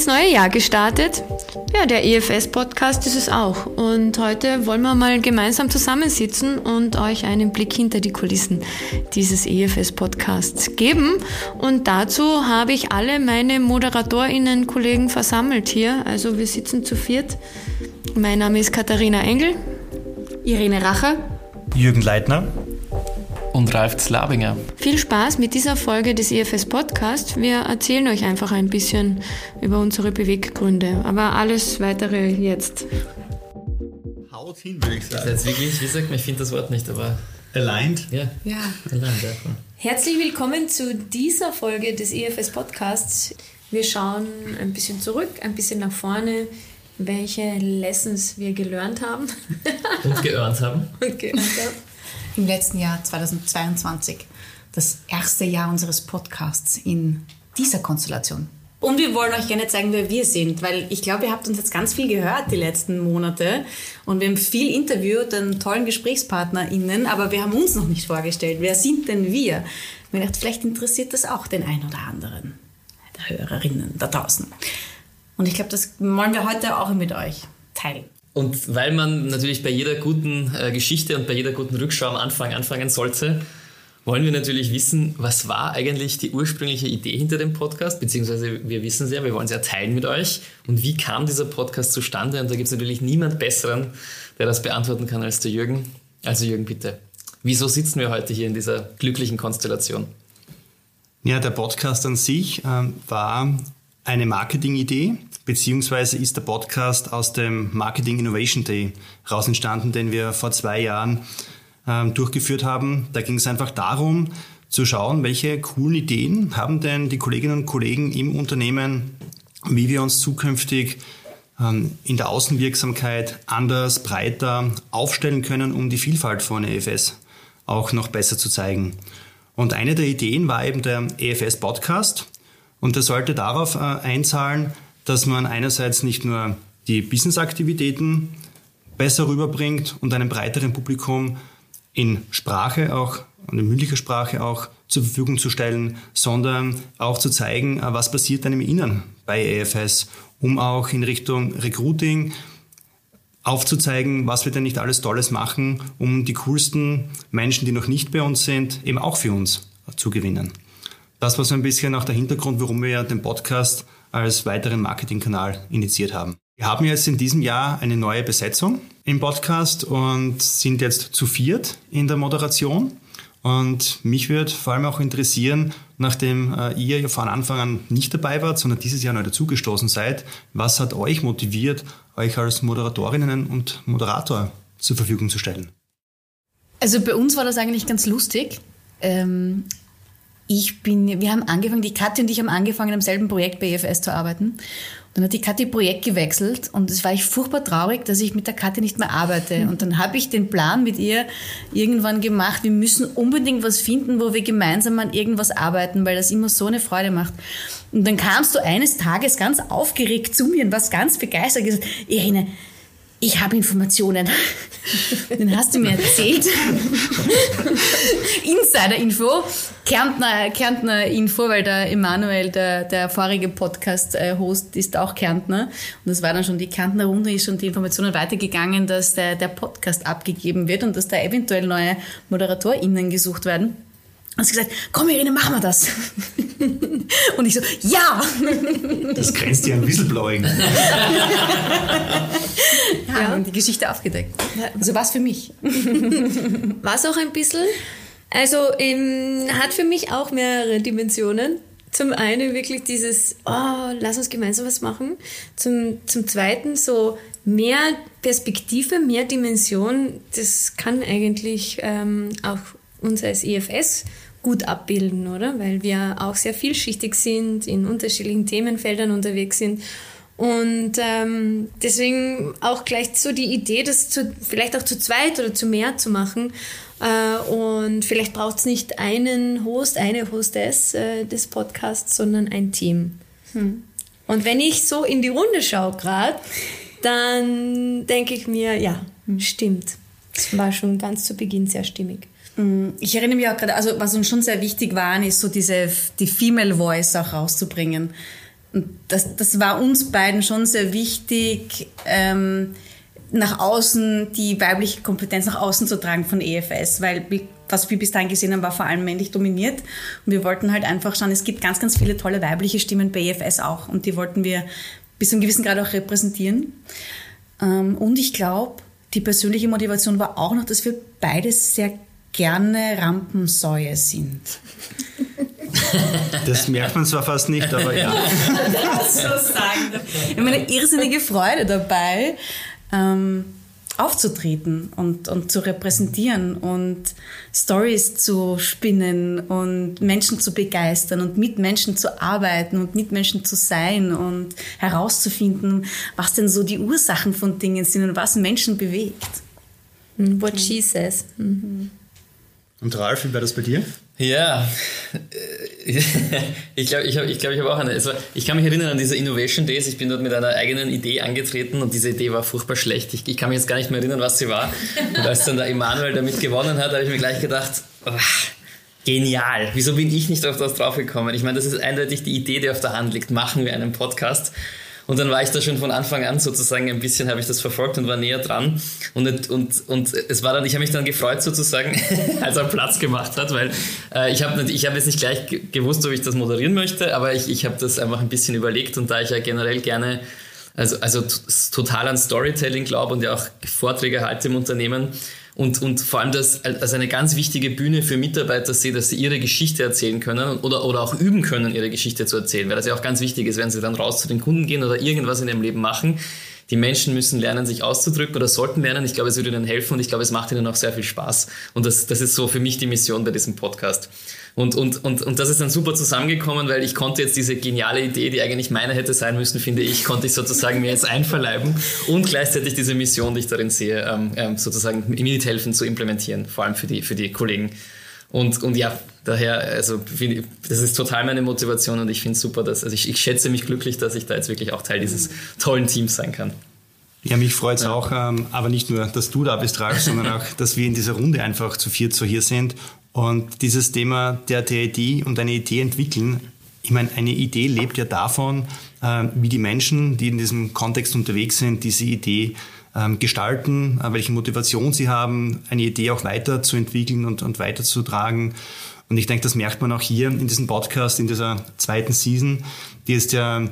ins neue Jahr gestartet. Ja, der EFS-Podcast ist es auch. Und heute wollen wir mal gemeinsam zusammensitzen und euch einen Blick hinter die Kulissen dieses EFS-Podcasts geben. Und dazu habe ich alle meine ModeratorInnen, Kollegen versammelt hier. Also wir sitzen zu viert. Mein Name ist Katharina Engel. Irene Racher. Jürgen Leitner und Ralf Slabinger. Viel Spaß mit dieser Folge des EFS Podcast. Wir erzählen euch einfach ein bisschen über unsere Beweggründe, aber alles weitere jetzt. Haut hin, würde ich sagen. Das ist jetzt wirklich, wie sagt man, ich finde das Wort nicht, aber. Aligned? Ja. Ja. Aligned, ja. Herzlich willkommen zu dieser Folge des EFS Podcasts. Wir schauen ein bisschen zurück, ein bisschen nach vorne, welche Lessons wir gelernt haben. Und geearnt haben. Und gelernt haben im letzten Jahr 2022, das erste Jahr unseres Podcasts in dieser Konstellation. Und wir wollen euch gerne zeigen, wer wir sind, weil ich glaube, ihr habt uns jetzt ganz viel gehört die letzten Monate und wir haben viel interviewt an tollen GesprächspartnerInnen, aber wir haben uns noch nicht vorgestellt. Wer sind denn wir? Ich dachte, vielleicht interessiert das auch den einen oder anderen der Hörerinnen da draußen. Und ich glaube, das wollen wir heute auch mit euch teilen. Und weil man natürlich bei jeder guten äh, Geschichte und bei jeder guten Rückschau am Anfang anfangen sollte, wollen wir natürlich wissen, was war eigentlich die ursprüngliche Idee hinter dem Podcast, beziehungsweise wir wissen es ja, wir wollen es ja teilen mit euch. Und wie kam dieser Podcast zustande? Und da gibt es natürlich niemand Besseren, der das beantworten kann als der Jürgen. Also Jürgen, bitte. Wieso sitzen wir heute hier in dieser glücklichen Konstellation? Ja, der Podcast an sich ähm, war eine Marketingidee, beziehungsweise ist der Podcast aus dem Marketing Innovation Day raus entstanden, den wir vor zwei Jahren ähm, durchgeführt haben. Da ging es einfach darum, zu schauen, welche coolen Ideen haben denn die Kolleginnen und Kollegen im Unternehmen, wie wir uns zukünftig ähm, in der Außenwirksamkeit anders, breiter aufstellen können, um die Vielfalt von EFS auch noch besser zu zeigen. Und eine der Ideen war eben der EFS Podcast. Und der sollte darauf äh, einzahlen, dass man einerseits nicht nur die Business-Aktivitäten besser rüberbringt und einem breiteren Publikum in Sprache auch, und in mündlicher Sprache auch zur Verfügung zu stellen, sondern auch zu zeigen, äh, was passiert dann im Innern bei EFS, um auch in Richtung Recruiting aufzuzeigen, was wir denn nicht alles Tolles machen, um die coolsten Menschen, die noch nicht bei uns sind, eben auch für uns zu gewinnen. Das war so ein bisschen auch der Hintergrund, warum wir ja den Podcast als weiteren Marketingkanal initiiert haben. Wir haben jetzt in diesem Jahr eine neue Besetzung im Podcast und sind jetzt zu viert in der Moderation. Und mich würde vor allem auch interessieren, nachdem äh, ihr ja von Anfang an nicht dabei wart, sondern dieses Jahr neu dazugestoßen seid, was hat euch motiviert, euch als Moderatorinnen und Moderator zur Verfügung zu stellen? Also bei uns war das eigentlich ganz lustig. Ähm, ich bin, wir haben angefangen, die Kathi und ich haben angefangen, am selben Projekt bei EFS zu arbeiten. Und dann hat die Kathi Projekt gewechselt und es war ich furchtbar traurig, dass ich mit der Kathi nicht mehr arbeite. Und dann habe ich den Plan mit ihr irgendwann gemacht, wir müssen unbedingt was finden, wo wir gemeinsam an irgendwas arbeiten, weil das immer so eine Freude macht. Und dann kamst du eines Tages ganz aufgeregt zu mir und warst ganz begeistert und gesagt, Irene, ich habe Informationen. Dann hast du mir erzählt. Insider-Info, Kärntner, Kärntner Info, weil der Emanuel, der, der vorige Podcast-Host, ist auch Kärntner. Und das war dann schon die Kärntner Runde, ist schon die Informationen weitergegangen, dass der, der Podcast abgegeben wird und dass da eventuell neue ModeratorInnen gesucht werden. Und sie gesagt, komm Irene, machen wir das. Und ich so, ja! Das grenzt ja an Whistleblowing. ja, ja. Und die Geschichte aufgedeckt. Also was für mich. Was auch ein bisschen. Also ähm, hat für mich auch mehrere Dimensionen. Zum einen wirklich dieses, oh, lass uns gemeinsam was machen. Zum, zum zweiten so mehr Perspektive, mehr Dimension. Das kann eigentlich ähm, auch uns als EFS gut abbilden, oder? Weil wir auch sehr vielschichtig sind, in unterschiedlichen Themenfeldern unterwegs sind. Und ähm, deswegen auch gleich so die Idee, das zu, vielleicht auch zu zweit oder zu mehr zu machen. Äh, und vielleicht braucht es nicht einen Host, eine Hostess äh, des Podcasts, sondern ein Team. Hm. Und wenn ich so in die Runde schaue gerade, dann denke ich mir, ja, hm. stimmt. Das war schon ganz zu Beginn sehr stimmig. Mm, ich erinnere mich auch gerade, also was uns schon sehr wichtig war, ist so diese, die Female Voice auch rauszubringen. Und das, das war uns beiden schon sehr wichtig, ähm, nach außen die weibliche Kompetenz nach außen zu tragen von EFS, weil was wir bis dahin gesehen haben, war vor allem männlich dominiert. Und wir wollten halt einfach schauen, es gibt ganz, ganz viele tolle weibliche Stimmen bei EFS auch. Und die wollten wir bis zu einem gewissen Grad auch repräsentieren. Ähm, und ich glaube, die persönliche Motivation war auch noch, dass wir beides sehr gerne Rampensäue sind. Das merkt man zwar fast nicht, aber ja. Das so sagen. Ich habe eine irrsinnige Freude dabei, ähm, aufzutreten und, und zu repräsentieren und Stories zu spinnen und Menschen zu begeistern und mit Menschen zu arbeiten und mit Menschen zu sein und herauszufinden, was denn so die Ursachen von Dingen sind und was Menschen bewegt. What she says. Mhm. Und Ralf, wie war das bei dir? Ja, ich glaube, ich habe ich glaub, ich hab auch eine. Also ich kann mich erinnern an diese Innovation Days. Ich bin dort mit einer eigenen Idee angetreten und diese Idee war furchtbar schlecht. Ich, ich kann mich jetzt gar nicht mehr erinnern, was sie war. Und als dann der Emanuel damit gewonnen hat, habe ich mir gleich gedacht, oh, genial. Wieso bin ich nicht auf das draufgekommen? Ich meine, das ist eindeutig die Idee, die auf der Hand liegt. Machen wir einen Podcast. Und dann war ich da schon von Anfang an sozusagen ein bisschen, habe ich das verfolgt und war näher dran. Und, und, und es war dann, ich habe mich dann gefreut sozusagen, als er Platz gemacht hat, weil äh, ich habe ich hab jetzt nicht gleich gewusst, ob ich das moderieren möchte, aber ich, ich habe das einfach ein bisschen überlegt und da ich ja generell gerne also, also total an Storytelling glaube und ja auch Vorträge halte im Unternehmen, und, und vor allem das als eine ganz wichtige Bühne für Mitarbeiter sehe, dass sie ihre Geschichte erzählen können oder, oder auch üben können, ihre Geschichte zu erzählen, weil das ja auch ganz wichtig ist, wenn sie dann raus zu den Kunden gehen oder irgendwas in ihrem Leben machen. Die Menschen müssen lernen, sich auszudrücken oder sollten lernen. Ich glaube, es würde ihnen helfen und ich glaube, es macht ihnen auch sehr viel Spaß. Und das, das ist so für mich die Mission bei diesem Podcast. Und, und, und, und das ist dann super zusammengekommen, weil ich konnte jetzt diese geniale Idee, die eigentlich meine hätte sein müssen, finde ich, konnte ich sozusagen mir jetzt einverleiben und gleichzeitig diese Mission, die ich darin sehe, ähm, ähm sozusagen mithelfen zu implementieren, vor allem für die, für die Kollegen. Und, und ja, daher, also das ist total meine Motivation und ich finde es super, dass, also ich, ich schätze mich glücklich, dass ich da jetzt wirklich auch Teil dieses tollen Teams sein kann. Ja, mich freut es ja. auch, ähm, aber nicht nur, dass du da bist, Ralf, sondern auch, dass wir in dieser Runde einfach zu viert so hier sind und dieses Thema der TID und eine Idee entwickeln, ich meine, eine Idee lebt ja davon, äh, wie die Menschen, die in diesem Kontext unterwegs sind, diese Idee ähm, gestalten, äh, welche Motivation sie haben, eine Idee auch weiterzuentwickeln und, und weiterzutragen. Und ich denke, das merkt man auch hier in diesem Podcast, in dieser zweiten Season, die jetzt ja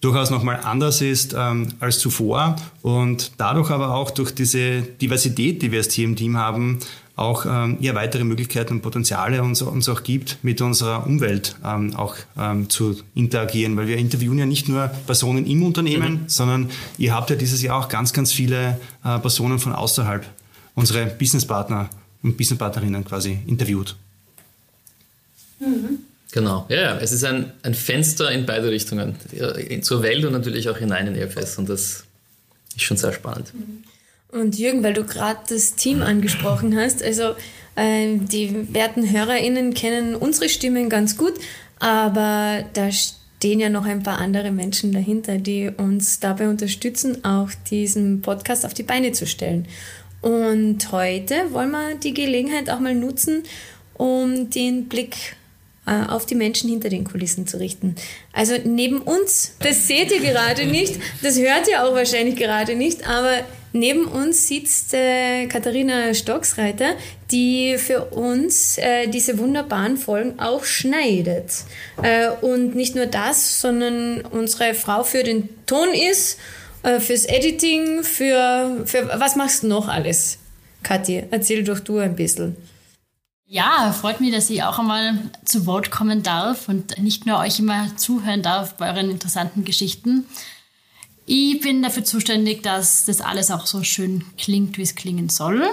durchaus nochmal anders ist ähm, als zuvor und dadurch aber auch durch diese Diversität, die wir jetzt hier im Team haben, auch ähm, ja, weitere Möglichkeiten und Potenziale uns, uns auch gibt, mit unserer Umwelt ähm, auch ähm, zu interagieren, weil wir interviewen ja nicht nur Personen im Unternehmen, mhm. sondern ihr habt ja dieses Jahr auch ganz, ganz viele äh, Personen von außerhalb, unsere Businesspartner und Businesspartnerinnen quasi interviewt. Mhm. Genau, ja, ja, es ist ein, ein Fenster in beide Richtungen, zur Welt und natürlich auch hinein in EFS und das ist schon sehr spannend. Mhm. Und Jürgen, weil du gerade das Team angesprochen hast, also äh, die werten HörerInnen kennen unsere Stimmen ganz gut, aber da stehen ja noch ein paar andere Menschen dahinter, die uns dabei unterstützen, auch diesen Podcast auf die Beine zu stellen. Und heute wollen wir die Gelegenheit auch mal nutzen, um den Blick auf die Menschen hinter den Kulissen zu richten. Also neben uns, das seht ihr gerade nicht, das hört ihr auch wahrscheinlich gerade nicht, aber Neben uns sitzt äh, Katharina Stocksreiter, die für uns äh, diese wunderbaren Folgen auch schneidet. Äh, und nicht nur das, sondern unsere Frau für den Ton ist, äh, fürs Editing, für, für was machst du noch alles? Kathi, erzähl doch du ein bisschen. Ja, freut mich, dass ich auch einmal zu Wort kommen darf und nicht nur euch immer zuhören darf bei euren interessanten Geschichten. Ich bin dafür zuständig, dass das alles auch so schön klingt, wie es klingen soll.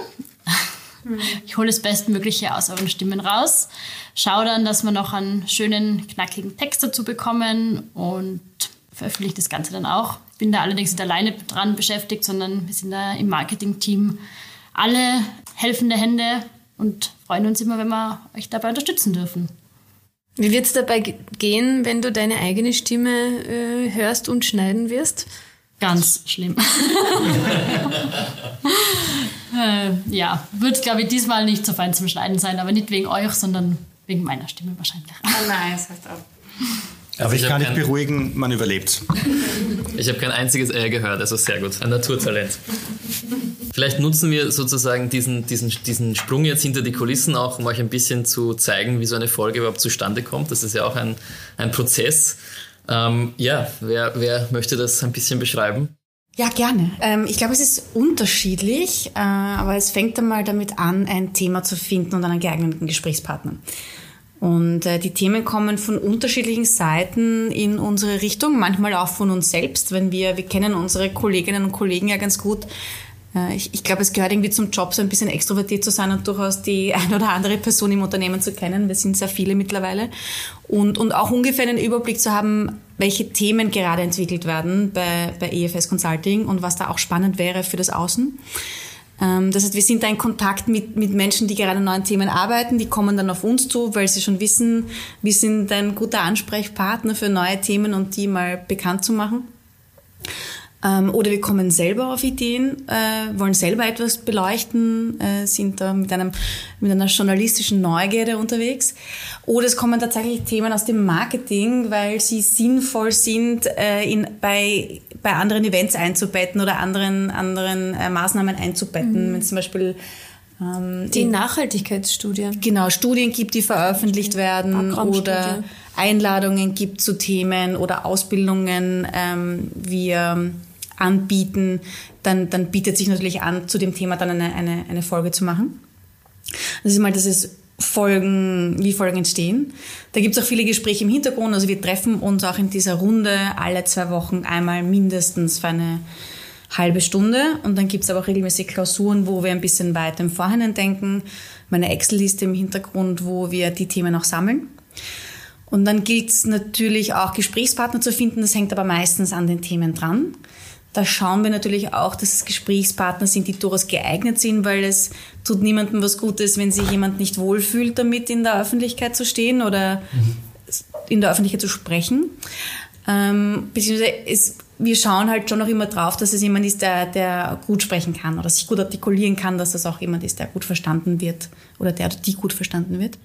Ich hole das Bestmögliche aus euren Stimmen raus. Schaue dann, dass wir noch einen schönen, knackigen Text dazu bekommen und veröffentliche das Ganze dann auch. Bin da allerdings nicht alleine dran beschäftigt, sondern wir sind da im Marketing-Team alle helfende Hände und freuen uns immer, wenn wir euch dabei unterstützen dürfen. Wie wird es dabei gehen, wenn du deine eigene Stimme äh, hörst und schneiden wirst? Ganz schlimm. äh, ja, wird, glaube ich, diesmal nicht so fein zum Schneiden sein, aber nicht wegen euch, sondern wegen meiner Stimme wahrscheinlich. Oh nein, das heißt auch. Aber ich, ich kann dich kein- beruhigen, man überlebt. Ich habe kein einziges Äh gehört, also sehr gut. Ein Naturtalent. Vielleicht nutzen wir sozusagen diesen, diesen, diesen Sprung jetzt hinter die Kulissen auch, um euch ein bisschen zu zeigen, wie so eine Folge überhaupt zustande kommt. Das ist ja auch ein, ein Prozess. Ähm, ja, wer, wer möchte das ein bisschen beschreiben? Ja, gerne. Ähm, ich glaube, es ist unterschiedlich, äh, aber es fängt einmal damit an, ein Thema zu finden und einen geeigneten Gesprächspartner. Und äh, die Themen kommen von unterschiedlichen Seiten in unsere Richtung, manchmal auch von uns selbst, wenn wir, wir kennen unsere Kolleginnen und Kollegen ja ganz gut. Äh, ich, ich glaube, es gehört irgendwie zum Job, so ein bisschen extrovertiert zu sein und durchaus die ein oder andere Person im Unternehmen zu kennen. Wir sind sehr viele mittlerweile. Und, und auch ungefähr einen Überblick zu haben, welche Themen gerade entwickelt werden bei, bei EFS Consulting und was da auch spannend wäre für das Außen. Ähm, Das heißt, wir sind da in Kontakt mit, mit Menschen, die gerade an neuen Themen arbeiten. Die kommen dann auf uns zu, weil sie schon wissen, wir sind ein guter Ansprechpartner für neue Themen und die mal bekannt zu machen. Ähm, Oder wir kommen selber auf Ideen, äh, wollen selber etwas beleuchten, äh, sind da mit, einem, mit einer journalistischen Neugierde unterwegs. Oder es kommen tatsächlich Themen aus dem Marketing, weil sie sinnvoll sind, äh, in, bei, bei anderen Events einzubetten oder anderen, anderen äh, Maßnahmen einzubetten. Wenn es zum Beispiel ähm, Die Nachhaltigkeitsstudie. genau Studien gibt, die veröffentlicht werden oder Einladungen gibt zu Themen oder Ausbildungen ähm, wir anbieten, dann, dann bietet sich natürlich an, zu dem Thema dann eine, eine, eine Folge zu machen. Das ist mal, dass es Folgen, wie Folgen entstehen. Da gibt es auch viele Gespräche im Hintergrund. Also wir treffen uns auch in dieser Runde alle zwei Wochen einmal mindestens für eine halbe Stunde. Und dann gibt es aber auch regelmäßig Klausuren, wo wir ein bisschen weiter im Vorhinein denken. Meine Excel-Liste im Hintergrund, wo wir die Themen auch sammeln. Und dann gilt es natürlich auch Gesprächspartner zu finden. Das hängt aber meistens an den Themen dran. Da schauen wir natürlich auch, dass es Gesprächspartner sind, die durchaus geeignet sind, weil es tut niemandem was Gutes, wenn sich jemand nicht wohlfühlt, damit in der Öffentlichkeit zu stehen oder in der Öffentlichkeit zu sprechen. Ähm, beziehungsweise es, wir schauen halt schon noch immer drauf, dass es jemand ist, der, der gut sprechen kann oder sich gut artikulieren kann, dass das auch jemand ist, der gut verstanden wird oder der oder die gut verstanden wird.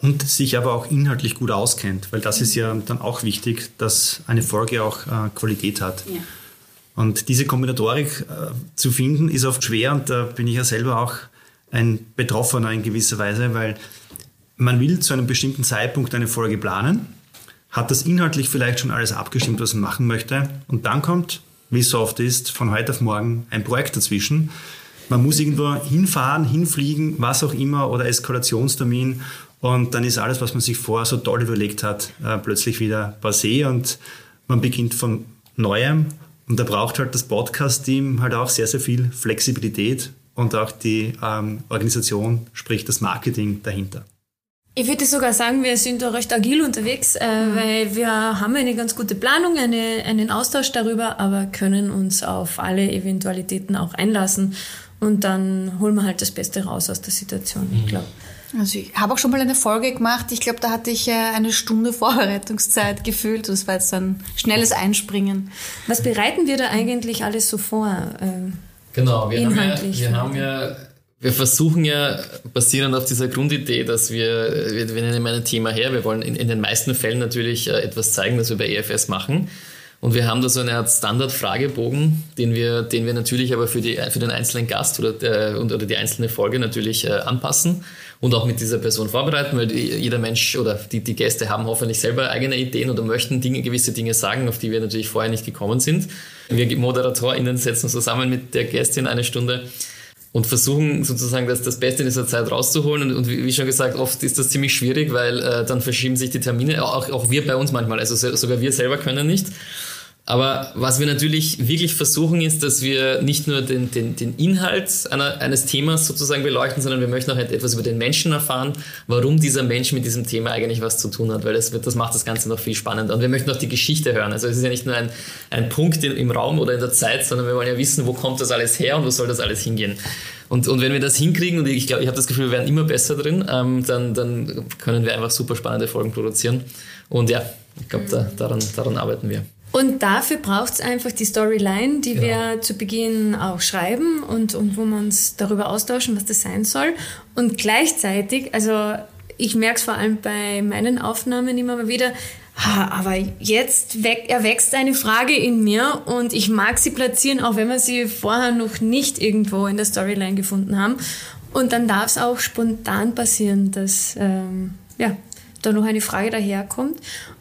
Und sich aber auch inhaltlich gut auskennt, weil das ist ja dann auch wichtig, dass eine Folge auch äh, Qualität hat. Ja. Und diese Kombinatorik äh, zu finden, ist oft schwer und da bin ich ja selber auch ein Betroffener in gewisser Weise, weil man will zu einem bestimmten Zeitpunkt eine Folge planen, hat das inhaltlich vielleicht schon alles abgestimmt, was man machen möchte und dann kommt, wie es so oft ist, von heute auf morgen ein Projekt dazwischen. Man muss irgendwo hinfahren, hinfliegen, was auch immer oder Eskalationstermin und dann ist alles, was man sich vorher so toll überlegt hat, äh, plötzlich wieder passé und man beginnt von Neuem und da braucht halt das Podcast-Team halt auch sehr, sehr viel Flexibilität und auch die ähm, Organisation, sprich das Marketing dahinter. Ich würde sogar sagen, wir sind da recht agil unterwegs, äh, weil wir haben eine ganz gute Planung, eine, einen Austausch darüber, aber können uns auf alle Eventualitäten auch einlassen und dann holen wir halt das Beste raus aus der Situation, ich glaube. Also ich habe auch schon mal eine Folge gemacht. Ich glaube, da hatte ich äh, eine Stunde Vorbereitungszeit gefühlt. Das war jetzt ein schnelles Einspringen. Was bereiten wir da eigentlich alles so vor? Ähm, Genau, wir, haben ja, wir haben ja, wir versuchen ja, basierend auf dieser Grundidee, dass wir, wir, wir nehmen ein Thema her, wir wollen in, in den meisten Fällen natürlich äh, etwas zeigen, das wir bei EFS machen. Und wir haben da so eine Art Standard-Fragebogen, den wir, den wir natürlich aber für, die, für den einzelnen Gast oder, der, oder die einzelne Folge natürlich äh, anpassen und auch mit dieser Person vorbereiten, weil jeder Mensch oder die, die Gäste haben hoffentlich selber eigene Ideen oder möchten Dinge, gewisse Dinge sagen, auf die wir natürlich vorher nicht gekommen sind. Wir ModeratorInnen setzen uns zusammen mit der Gästin eine Stunde und versuchen sozusagen das, das Beste in dieser Zeit rauszuholen. Und, und wie schon gesagt, oft ist das ziemlich schwierig, weil äh, dann verschieben sich die Termine, auch, auch wir bei uns manchmal, also sogar wir selber können nicht. Aber was wir natürlich wirklich versuchen, ist, dass wir nicht nur den, den, den Inhalt einer, eines Themas sozusagen beleuchten, sondern wir möchten auch etwas über den Menschen erfahren, warum dieser Mensch mit diesem Thema eigentlich was zu tun hat, weil das, wird, das macht das Ganze noch viel spannender. Und wir möchten auch die Geschichte hören. Also es ist ja nicht nur ein, ein Punkt in, im Raum oder in der Zeit, sondern wir wollen ja wissen, wo kommt das alles her und wo soll das alles hingehen. Und, und wenn wir das hinkriegen, und ich glaube, ich habe das Gefühl, wir werden immer besser drin, ähm, dann, dann können wir einfach super spannende Folgen produzieren. Und ja, ich glaube, da, daran, daran arbeiten wir. Und dafür braucht es einfach die Storyline, die Genau. wir zu Beginn auch schreiben und, und wo wir uns darüber austauschen, was das sein soll. Und gleichzeitig, also ich merke es vor allem bei meinen Aufnahmen immer mal wieder, Aber jetzt erwächst eine Frage in mir und ich mag sie platzieren, auch wenn wir sie vorher noch nicht irgendwo in der Storyline gefunden haben. Und dann darf es auch spontan passieren, dass ähm, ja, da noch eine Frage daherkommt.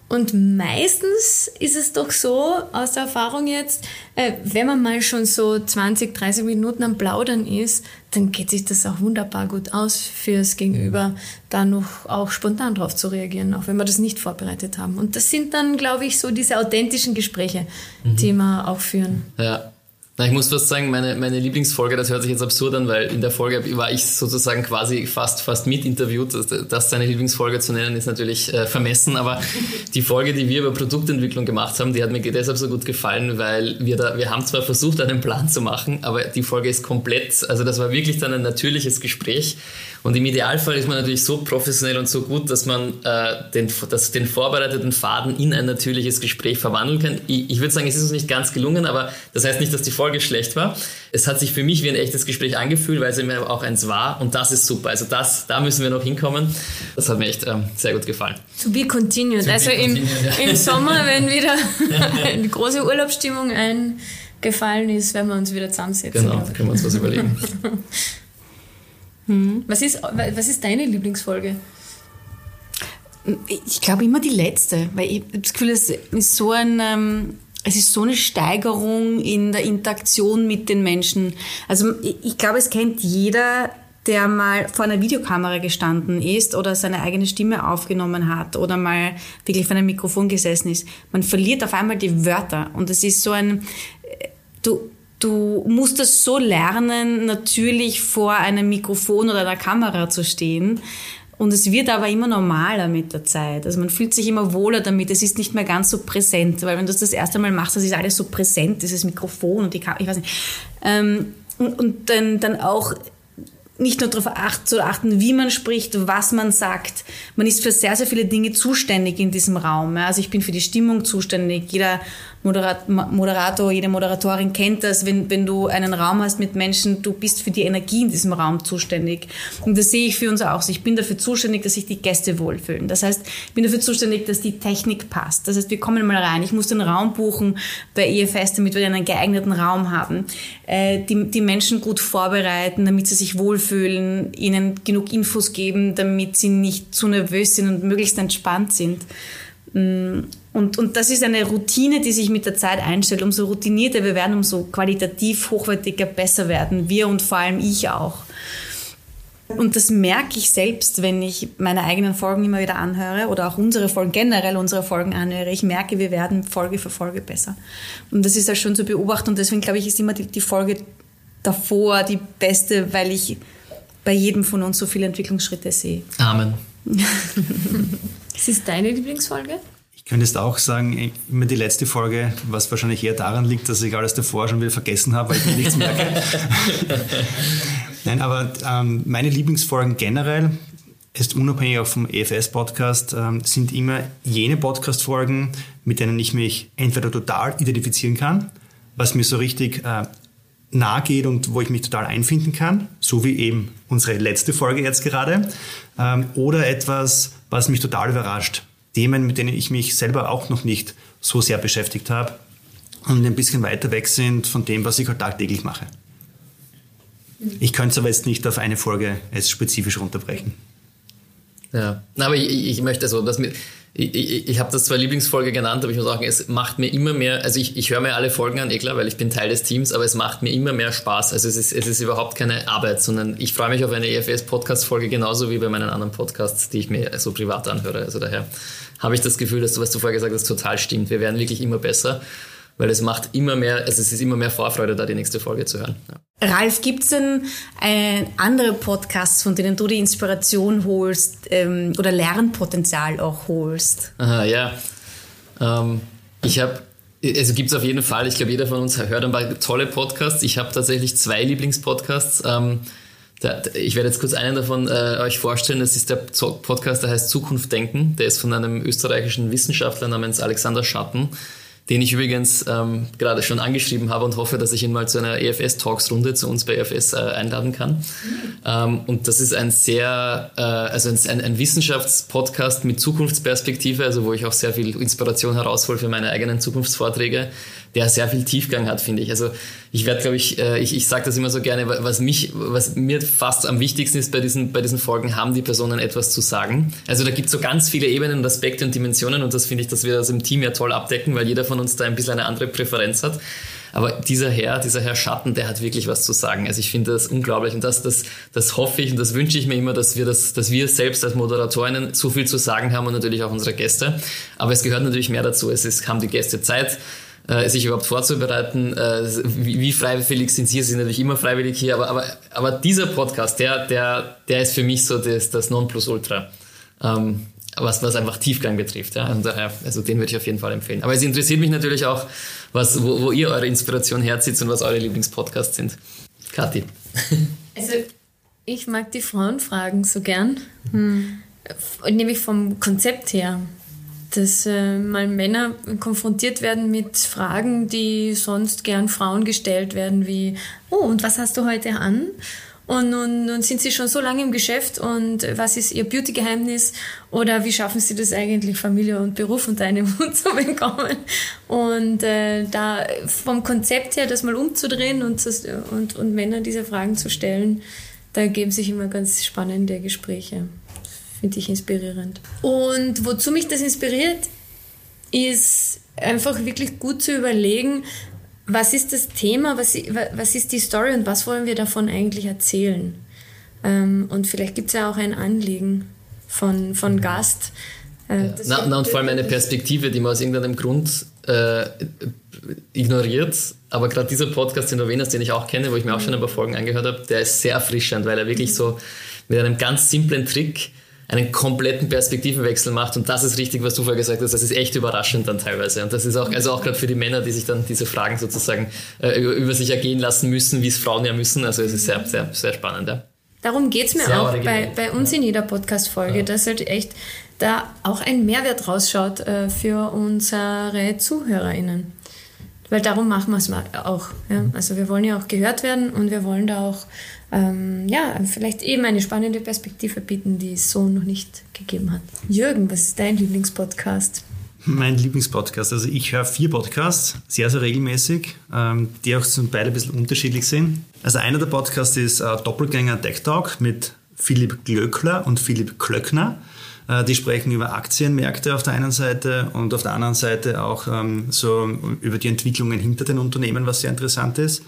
Und meistens ist es doch so, aus der Erfahrung jetzt, äh, wenn man mal schon so 20, 30 Minuten am Plaudern ist, dann geht sich das auch wunderbar gut aus fürs Gegenüber, da noch auch spontan drauf zu reagieren, auch wenn wir das nicht vorbereitet haben. Und das sind dann, glaube ich, so diese authentischen Gespräche, mhm. die wir auch führen. Ja, na, ich muss fast sagen, meine, meine Lieblingsfolge, das hört sich jetzt absurd an, weil in der Folge war ich sozusagen quasi fast, fast mitinterviewt. Das seine Lieblingsfolge zu nennen, ist natürlich äh, vermessen, aber die Folge, die wir über Produktentwicklung gemacht haben, die hat mir deshalb so gut gefallen, weil wir da, wir haben zwar versucht, einen Plan zu machen, aber die Folge ist komplett, also das war wirklich dann ein natürliches Gespräch und im Idealfall ist man natürlich so professionell und so gut, dass man äh, den, dass den vorbereiteten Faden in ein natürliches Gespräch verwandeln kann. Ich, ich würde sagen, es ist uns nicht ganz gelungen, aber das heißt nicht, dass die Folge schlecht war. Es hat sich für mich wie ein echtes Gespräch angefühlt, weil es mir auch eins war und das ist super. Also das, da müssen wir noch hinkommen. Das hat mir echt ähm, sehr gut gefallen. To be continued. To also be im, continued, ja. im Sommer, wenn wieder eine große Urlaubsstimmung eingefallen ist, werden wir uns wieder zusammensetzen. Genau, da können wir uns was überlegen. Hm. Was, ist, was ist deine Lieblingsfolge? Ich glaube immer die letzte, weil ich habe das Gefühl, es ist so ein, ähm, es ist so eine Steigerung in der Interaktion mit den Menschen. Also ich, ich glaube, es kennt jeder, der mal vor einer Videokamera gestanden ist oder seine eigene Stimme aufgenommen hat oder mal wirklich vor einem Mikrofon gesessen ist. Man verliert auf einmal die Wörter und es ist so ein, äh, du, Du musst es so lernen, natürlich vor einem Mikrofon oder einer Kamera zu stehen. Und es wird aber immer normaler mit der Zeit. Also man fühlt sich immer wohler damit. Es ist nicht mehr ganz so präsent, weil wenn du das das erste Mal machst, das ist alles so präsent, dieses Mikrofon und die Kamera, ich weiß nicht. Ähm, und, und dann, dann auch nicht nur darauf acht, zu achten, wie man spricht, was man sagt. Man ist für sehr, sehr viele Dinge zuständig in diesem Raum. Also ich bin für die Stimmung zuständig. Jeder Moderator, jede Moderatorin kennt das, wenn, wenn du einen Raum hast mit Menschen, du bist für die Energie in diesem Raum zuständig. Und das sehe ich für uns auch. Ich bin dafür zuständig, dass sich die Gäste wohlfühlen. Das heißt, ich bin dafür zuständig, dass die Technik passt. Das heißt, wir kommen mal rein. Ich muss den Raum buchen bei EFS, damit wir einen geeigneten Raum haben. Äh, die, die Menschen gut vorbereiten, damit sie sich wohlfühlen, ihnen genug Infos geben, damit sie nicht zu nervös sind und möglichst entspannt sind. Und, und das ist eine Routine, die sich mit der Zeit einstellt. Umso routinierter wir werden, umso qualitativ hochwertiger besser werden wir und vor allem ich auch. Und das merke ich selbst, wenn ich meine eigenen Folgen immer wieder anhöre oder auch unsere Folgen, generell unsere Folgen anhöre. Ich merke, wir werden Folge für Folge besser. Und das ist halt schon zu beobachten. Und deswegen glaube ich, ist immer die, die Folge davor die beste, weil ich bei jedem von uns so viele Entwicklungsschritte sehe. Amen. Ist deine Lieblingsfolge? Ich könnte jetzt auch sagen, immer die letzte Folge, was wahrscheinlich eher daran liegt, dass ich alles davor schon wieder vergessen habe, weil ich mir nichts merke. Nein, aber ähm, meine Lieblingsfolgen generell, ist unabhängig auch vom EFS-Podcast, ähm, sind immer jene Podcast-Folgen, mit denen ich mich entweder total identifizieren kann, was mir so richtig äh, nahe geht und wo ich mich total einfinden kann, so wie eben unsere letzte Folge jetzt gerade, ähm, oder etwas, was mich total überrascht. Themen, mit denen ich mich selber auch noch nicht so sehr beschäftigt habe und ein bisschen weiter weg sind von dem, was ich halt tagtäglich mache. Ich könnte es aber jetzt nicht auf eine Folge jetzt spezifisch runterbrechen. Ja, aber ich, ich möchte so, dass mit, ich, ich, ich habe das zwar Lieblingsfolge genannt, aber ich muss sagen, es macht mir immer mehr, also ich, ich höre mir alle Folgen an, eh klar, weil ich bin Teil des Teams, aber es macht mir immer mehr Spaß. Also es ist, es ist überhaupt keine Arbeit, sondern ich freue mich auf eine EFS-Podcast-Folge genauso wie bei meinen anderen Podcasts, die ich mir so privat anhöre. Also daher habe ich das Gefühl, dass du, was du vorher gesagt hast, total stimmt. Wir werden wirklich immer besser weil es macht immer mehr, also es ist immer mehr Vorfreude, da die nächste Folge zu hören. Ja. Ralf, gibt es denn äh, andere Podcasts, von denen du die Inspiration holst ähm, oder Lernpotenzial auch holst? Aha, ja. Ähm, ich habe also gibt es auf jeden Fall. Ich glaube, jeder von uns hört ein paar tolle Podcasts. Ich habe tatsächlich zwei Lieblingspodcasts. Ähm, der, ich werde jetzt kurz einen davon äh, euch vorstellen. Das ist der Podcast, der heißt Zukunft denken. Der ist von einem österreichischen Wissenschaftler namens Alexander Schatten den ich übrigens ähm, gerade schon angeschrieben habe und hoffe, dass ich ihn mal zu einer EFS-Talks-Runde zu uns bei EFS äh, einladen kann. Mhm. Ähm, und das ist ein sehr, äh, also ein, ein Wissenschaftspodcast mit Zukunftsperspektive, also wo ich auch sehr viel Inspiration heraushole für meine eigenen Zukunftsvorträge der sehr viel Tiefgang hat, finde ich. Also ich werde, glaube ich, äh, ich, ich sage das immer so gerne, was mich, was mir fast am wichtigsten ist bei diesen, bei diesen Folgen, haben die Personen etwas zu sagen. Also da gibt es so ganz viele Ebenen und Aspekte und Dimensionen und das finde ich, dass wir das im Team ja toll abdecken, weil jeder von uns da ein bisschen eine andere Präferenz hat. Aber dieser Herr, dieser Herr Schatten, der hat wirklich was zu sagen. Also ich finde das unglaublich und das, das, das hoffe ich und das wünsche ich mir immer, dass wir das, dass wir selbst als Moderatorinnen so viel zu sagen haben und natürlich auch unsere Gäste. Aber es gehört natürlich mehr dazu. Es ist, haben die Gäste Zeit äh, sich überhaupt vorzubereiten. Äh, wie, wie, freiwillig sind Sie? Sie sind natürlich immer freiwillig hier, aber, aber, aber dieser Podcast, der, der, der ist für mich so das, das Nonplusultra. Ähm, was, was einfach Tiefgang betrifft. Ja? Und daher, also den würde ich auf jeden Fall empfehlen. Aber es interessiert mich natürlich auch, was, wo, wo ihr eure Inspiration herzieht und was eure Lieblingspodcasts sind. Kathi. Also ich mag die Frauenfragen so gern. Hm. Nämlich vom Konzept her dass äh, mal Männer konfrontiert werden mit Fragen, die sonst gern Frauen gestellt werden, wie, oh, und was hast du heute an? Und nun, nun sind sie schon so lange im Geschäft und was ist ihr Beauty-Geheimnis? Oder wie schaffen sie das eigentlich, Familie und Beruf unter einen Hut zu bekommen? Und äh, da vom Konzept her, das mal umzudrehen und, und, und Männer diese Fragen zu stellen, da geben sich immer ganz spannende Gespräche finde ich inspirierend. Und wozu mich das inspiriert, ist einfach wirklich gut zu überlegen, was ist das Thema, was, was ist die Story und was wollen wir davon eigentlich erzählen. Ähm, und vielleicht gibt es ja auch ein Anliegen von, von Gast. Äh, na, na, und vor allem eine Perspektive, die man aus irgendeinem Grund äh, ignoriert. Aber gerade dieser Podcast, den du erwähnt hast, den ich auch kenne, wo ich mir auch schon ein paar Folgen angehört habe, der ist sehr erfrischend, weil er wirklich so mit einem ganz simplen Trick einen kompletten Perspektivenwechsel macht. Und das ist richtig, was du vorher gesagt hast. Das ist echt überraschend dann teilweise. Und das ist auch, also auch gerade für die Männer, die sich dann diese Fragen sozusagen äh, über sich ergehen lassen müssen, wie es Frauen ja müssen. Also es ist sehr, sehr, sehr spannend. Ja. Darum geht es mir sehr auch bei, bei uns in jeder Podcast-Folge, ja. dass halt echt da auch ein Mehrwert rausschaut äh, für unsere ZuhörerInnen. Weil darum machen wir es auch. Ja? Also wir wollen ja auch gehört werden und wir wollen da auch ähm, ja, vielleicht eben eine spannende Perspektive bieten, die es so noch nicht gegeben hat. Jürgen, was ist dein Lieblingspodcast? Mein Lieblingspodcast. Also ich höre vier Podcasts, sehr, sehr regelmäßig, ähm, die auch zum Teil ein bisschen unterschiedlich sind. Also einer der Podcasts ist äh, Doppelgänger Tech Talk mit Philipp Glöckler und Philipp Klöckner. Äh, die sprechen über Aktienmärkte auf der einen Seite und auf der anderen Seite auch ähm, so über die Entwicklungen hinter den Unternehmen, was sehr interessant ist.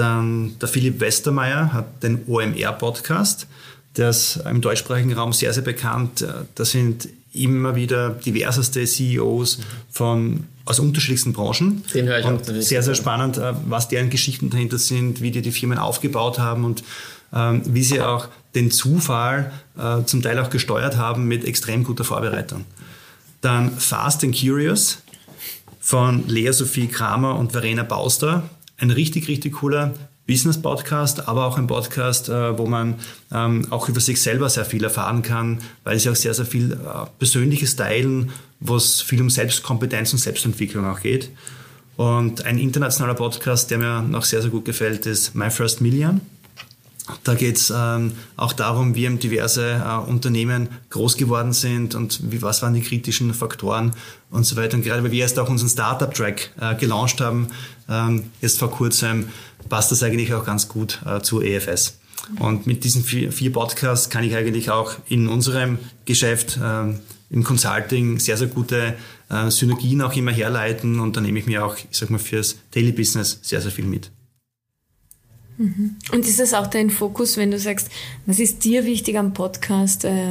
Dann der Philipp Westermeier hat den OMR-Podcast. Der ist im deutschsprachigen Raum sehr, sehr bekannt. Da sind immer wieder diverseste CEOs von, aus unterschiedlichsten Branchen. Den höre ich und auch. Sehr, sehr spannend, äh, was deren Geschichten dahinter sind, wie die die Firmen aufgebaut haben und ähm, wie sie auch den Zufall äh, zum Teil auch gesteuert haben mit extrem guter Vorbereitung. Dann Fast and Curious von Lea Sophie Kramer und Verena Bauster ein richtig, richtig cooler Business-Podcast, aber auch ein Podcast, äh, wo man ähm, auch über sich selber sehr viel erfahren kann, weil sie auch sehr, sehr viel äh, Persönliches teilen, wo es viel um Selbstkompetenz und Selbstentwicklung auch geht. Und ein internationaler Podcast, der mir noch sehr, sehr gut gefällt, ist My First Million. Da geht es ähm, auch darum, wie diverse äh, Unternehmen groß geworden sind und wie, was waren die kritischen Faktoren und so weiter. Und gerade weil wir erst auch unseren Startup-Track äh, gelauncht haben, ähm, jetzt vor kurzem, passt das eigentlich auch ganz gut äh, zu EFS. Und mit diesen vier, vier, Podcasts kann ich eigentlich auch in unserem Geschäft äh, im Consulting sehr, sehr gute äh, Synergien auch immer herleiten und da nehme ich mir auch, ich sag mal, fürs Daily Business sehr, sehr viel mit. Mhm. Und ist das auch dein Fokus, wenn du sagst, was ist dir wichtig am Podcast äh,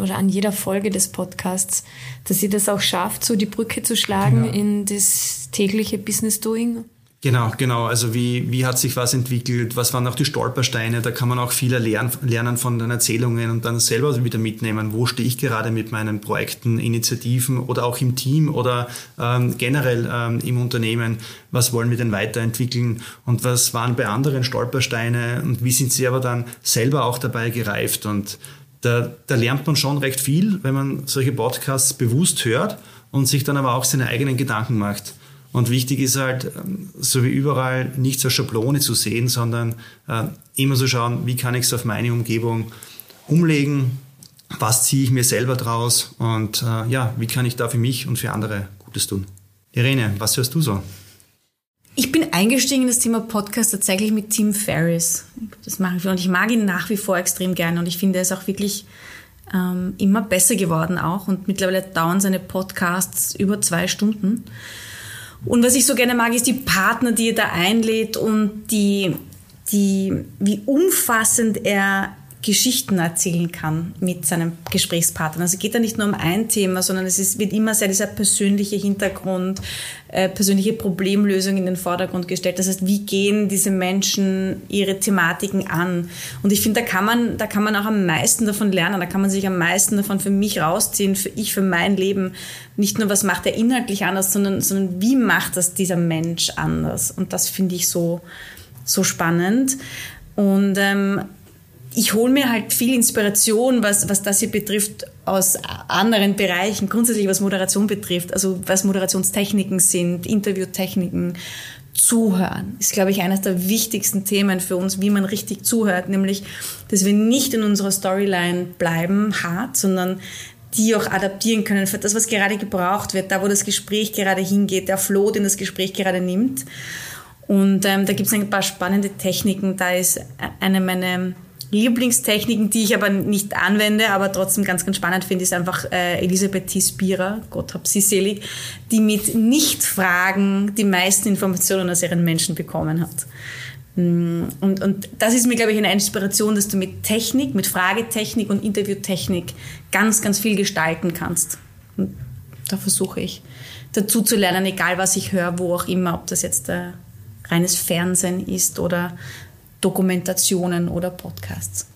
oder an jeder Folge des Podcasts, dass sie das auch schafft, so die Brücke zu schlagen genau. in das tägliche Business Doing? Genau, genau. Also wie, wie hat sich was entwickelt? Was waren auch die Stolpersteine? Da kann man auch viel lernen, lernen von den Erzählungen und dann selber wieder mitnehmen. Wo stehe ich gerade mit meinen Projekten, Initiativen oder auch im Team oder ähm, generell ähm, im Unternehmen? Was wollen wir denn weiterentwickeln? Und was waren bei anderen Stolpersteine? Und wie sind sie aber dann selber auch dabei gereift? Und da, da lernt man schon recht viel, wenn man solche Podcasts bewusst hört und sich dann aber auch seine eigenen Gedanken macht. Und wichtig ist halt, ähm, so wie überall, nicht zur Schablone zu sehen, sondern äh, immer so schauen, wie kann ich es auf meine Umgebung umlegen, was ziehe ich mir selber draus und äh, ja, wie kann ich da für mich und für andere Gutes tun. Irene, was hörst du so? Ich bin eingestiegen in das Thema Podcast tatsächlich mit Tim Ferriss. Das mache ich und ich mag ihn nach wie vor extrem gerne und ich finde, er ist auch wirklich ähm, immer besser geworden auch und mittlerweile dauern seine Podcasts über zwei Stunden. Und was ich so gerne mag, ist die Partner, die er da einlädt und die, die, wie umfassend er Geschichten erzählen kann mit seinem Gesprächspartner. Also geht da nicht nur um ein Thema, sondern es ist, wird immer sehr dieser persönliche Hintergrund, äh, persönliche Problemlösung in den Vordergrund gestellt. Das heißt, wie gehen diese Menschen ihre Thematiken an? Und ich finde, da kann man, da kann man auch am meisten davon lernen. Da kann man sich am meisten davon für mich rausziehen, für ich, für mein Leben. Nicht nur, was macht er inhaltlich anders, sondern, sondern wie macht das dieser Mensch anders? Und das finde ich so, so spannend. Und ähm, ich hole mir halt viel Inspiration, was, was das hier betrifft, aus anderen Bereichen, grundsätzlich was Moderation betrifft, also was Moderationstechniken sind, Interviewtechniken. Zuhören ist, glaube ich, eines der wichtigsten Themen für uns, wie man richtig zuhört, nämlich, dass wir nicht in unserer Storyline bleiben, hart, sondern die auch adaptieren können für das, was gerade gebraucht wird, da wo das Gespräch gerade hingeht, der Flow, den das Gespräch gerade nimmt. Und ähm, da gibt es ein paar spannende Techniken. Da ist eine meiner Lieblingstechniken, die ich aber nicht anwende, aber trotzdem ganz, ganz spannend finde, ist einfach äh, Elisabeth T. Spierer, Gott hab sie selig, die mit Nichtfragen die meisten Informationen aus ihren Menschen bekommen hat. Mm, und, und das ist mir, glaube ich, eine Inspiration, dass du mit Technik, mit Fragetechnik und Interviewtechnik ganz, ganz viel gestalten kannst. Und da versuche ich dazu zu lernen, egal was ich höre, wo auch immer, ob das jetzt äh, reines Fernsehen ist oder Dokumentationen oder Podcasts.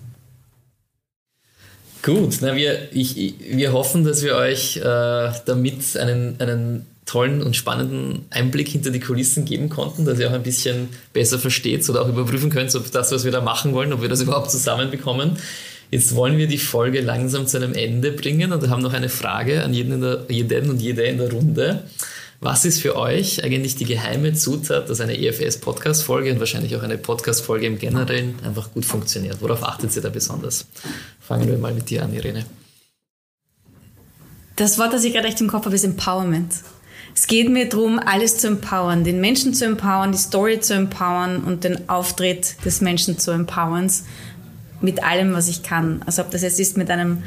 Gut, na, wir, ich, wir hoffen, dass wir euch äh, damit einen, einen tollen und spannenden Einblick hinter die Kulissen geben konnten, dass ihr auch ein bisschen besser versteht oder auch überprüfen könnt, ob das, was wir da machen wollen, ob wir das überhaupt zusammenbekommen. Jetzt wollen wir die Folge langsam zu einem Ende bringen und haben noch eine Frage an jeden, der, jeden und jede in der Runde. Was ist für euch eigentlich die geheime Zutat, dass eine EFS-Podcast-Folge und wahrscheinlich auch eine Podcast-Folge im Generellen einfach gut funktioniert? Worauf achtet ihr da besonders? Fangen wir mal mit dir an, Irene. Das Wort, das ich gerade echt im Kopf habe, ist Empowerment. Es geht mir darum, alles zu empowern, den Menschen zu empowern, die Story zu empowern und den Auftritt des Menschen zu empowern mit allem, was ich kann. Also ob das jetzt ist mit einem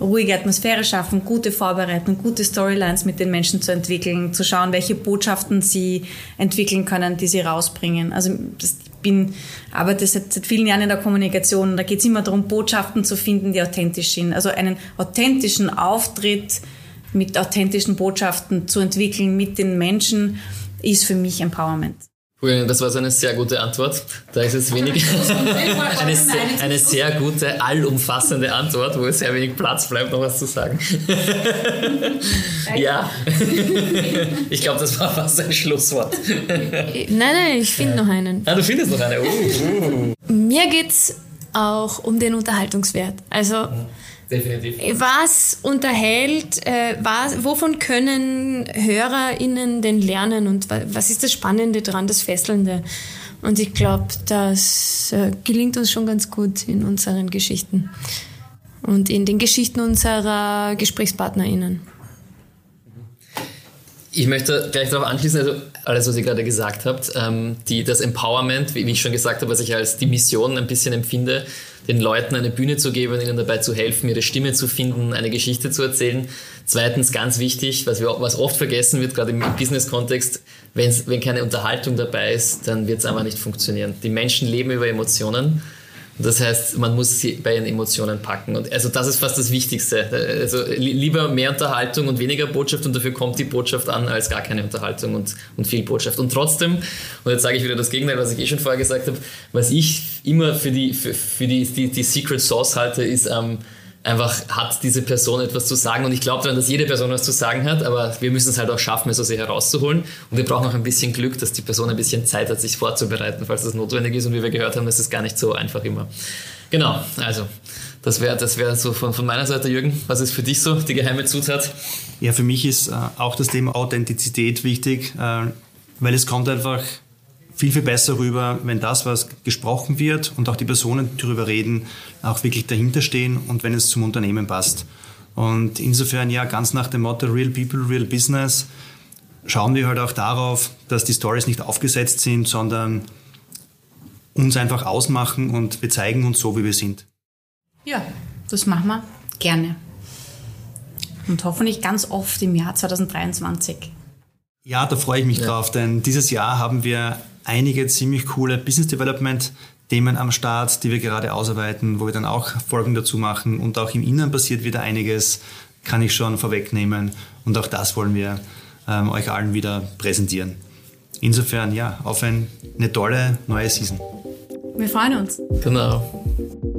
ruhige Atmosphäre schaffen, gute Vorbereitung, gute Storylines mit den Menschen zu entwickeln, zu schauen, welche Botschaften sie entwickeln können, die sie rausbringen. Also ich bin, arbeite seit, seit vielen Jahren in der Kommunikation. Da geht es immer darum, Botschaften zu finden, die authentisch sind. Also einen authentischen Auftritt mit authentischen Botschaften zu entwickeln mit den Menschen ist für mich Empowerment. Das war so eine sehr gute Antwort. Da ist es wenig. eine, sehr, eine sehr gute, allumfassende Antwort, wo es sehr wenig Platz bleibt, noch was zu sagen. ja. ich glaube, das war fast ein Schlusswort. nein, nein, ich finde noch einen. Ah, du findest noch eine. Uh, uh. Mir geht es auch um den Unterhaltungswert. Also. Definitiv. Was unterhält, äh, was, wovon können HörerInnen denn lernen und was ist das Spannende dran, das Fesselnde? Und ich glaube, das äh, gelingt uns schon ganz gut in unseren Geschichten und in den Geschichten unserer GesprächspartnerInnen. Ich möchte gleich darauf anschließen, also alles, was ihr gerade gesagt habt, ähm, die, das Empowerment, wie, ich schon gesagt habe, was ich als die Mission ein bisschen empfinde, den Leuten eine Bühne zu geben, ihnen dabei zu helfen, ihre Stimme zu finden, eine Geschichte zu erzählen. Zweitens, ganz wichtig, was, wir, was oft vergessen wird, gerade im Business-Kontext, wenn keine Unterhaltung dabei ist, dann wird es einfach nicht funktionieren. Die Menschen leben über Emotionen das heißt, man muss sie bei ihren Emotionen packen. Und also das ist fast das Wichtigste. Also lieber mehr Unterhaltung und weniger Botschaft und dafür kommt die Botschaft an, als gar keine Unterhaltung und, und viel Botschaft. Und trotzdem, und jetzt sage ich wieder das Gegenteil, was ich eh schon vorher gesagt habe, was ich immer für die, für, für die, die, die Secret Sauce halte, ist ähm, einfach hat diese Person etwas zu sagen. Und ich glaube daran, dass jede Person was zu sagen hat, aber wir müssen es halt auch schaffen, es aus ihr herauszuholen. Und wir brauchen auch ein bisschen Glück, dass die Person ein bisschen Zeit hat, sich vorzubereiten, falls das notwendig ist. Und wie wir gehört haben, ist gar nicht so einfach immer. Genau, also das wäre das wär so von, von meiner Seite, Jürgen. Was ist für dich so die geheime Zutat? Ja, für mich ist äh, auch das Thema Authentizität wichtig. Äh, weil es kommt einfach viel, viel besser rüber, wenn das, was gesprochen wird und auch die Personen, die darüber reden, auch wirklich dahinter stehen und wenn es zum Unternehmen passt. Und insofern, ja, ganz nach dem Motto Real People, Real Business, schauen wir halt auch darauf, dass die Stories nicht aufgesetzt sind, sondern uns einfach ausmachen und wir zeigen uns so, wie wir sind. Ja, das machen wir gerne. Und hoffentlich ganz oft im Jahr 2023. Ja, da freue ich mich ja. drauf, denn dieses Jahr haben wir einige ziemlich coole Business Development Themen am Start, die wir gerade ausarbeiten, wo wir dann auch Folgen dazu machen und auch im Inneren passiert wieder einiges, kann ich schon vorwegnehmen und auch das wollen wir ähm, euch allen wieder präsentieren. Insofern ja, auf ein, eine tolle neue Season. Wir freuen uns. Genau.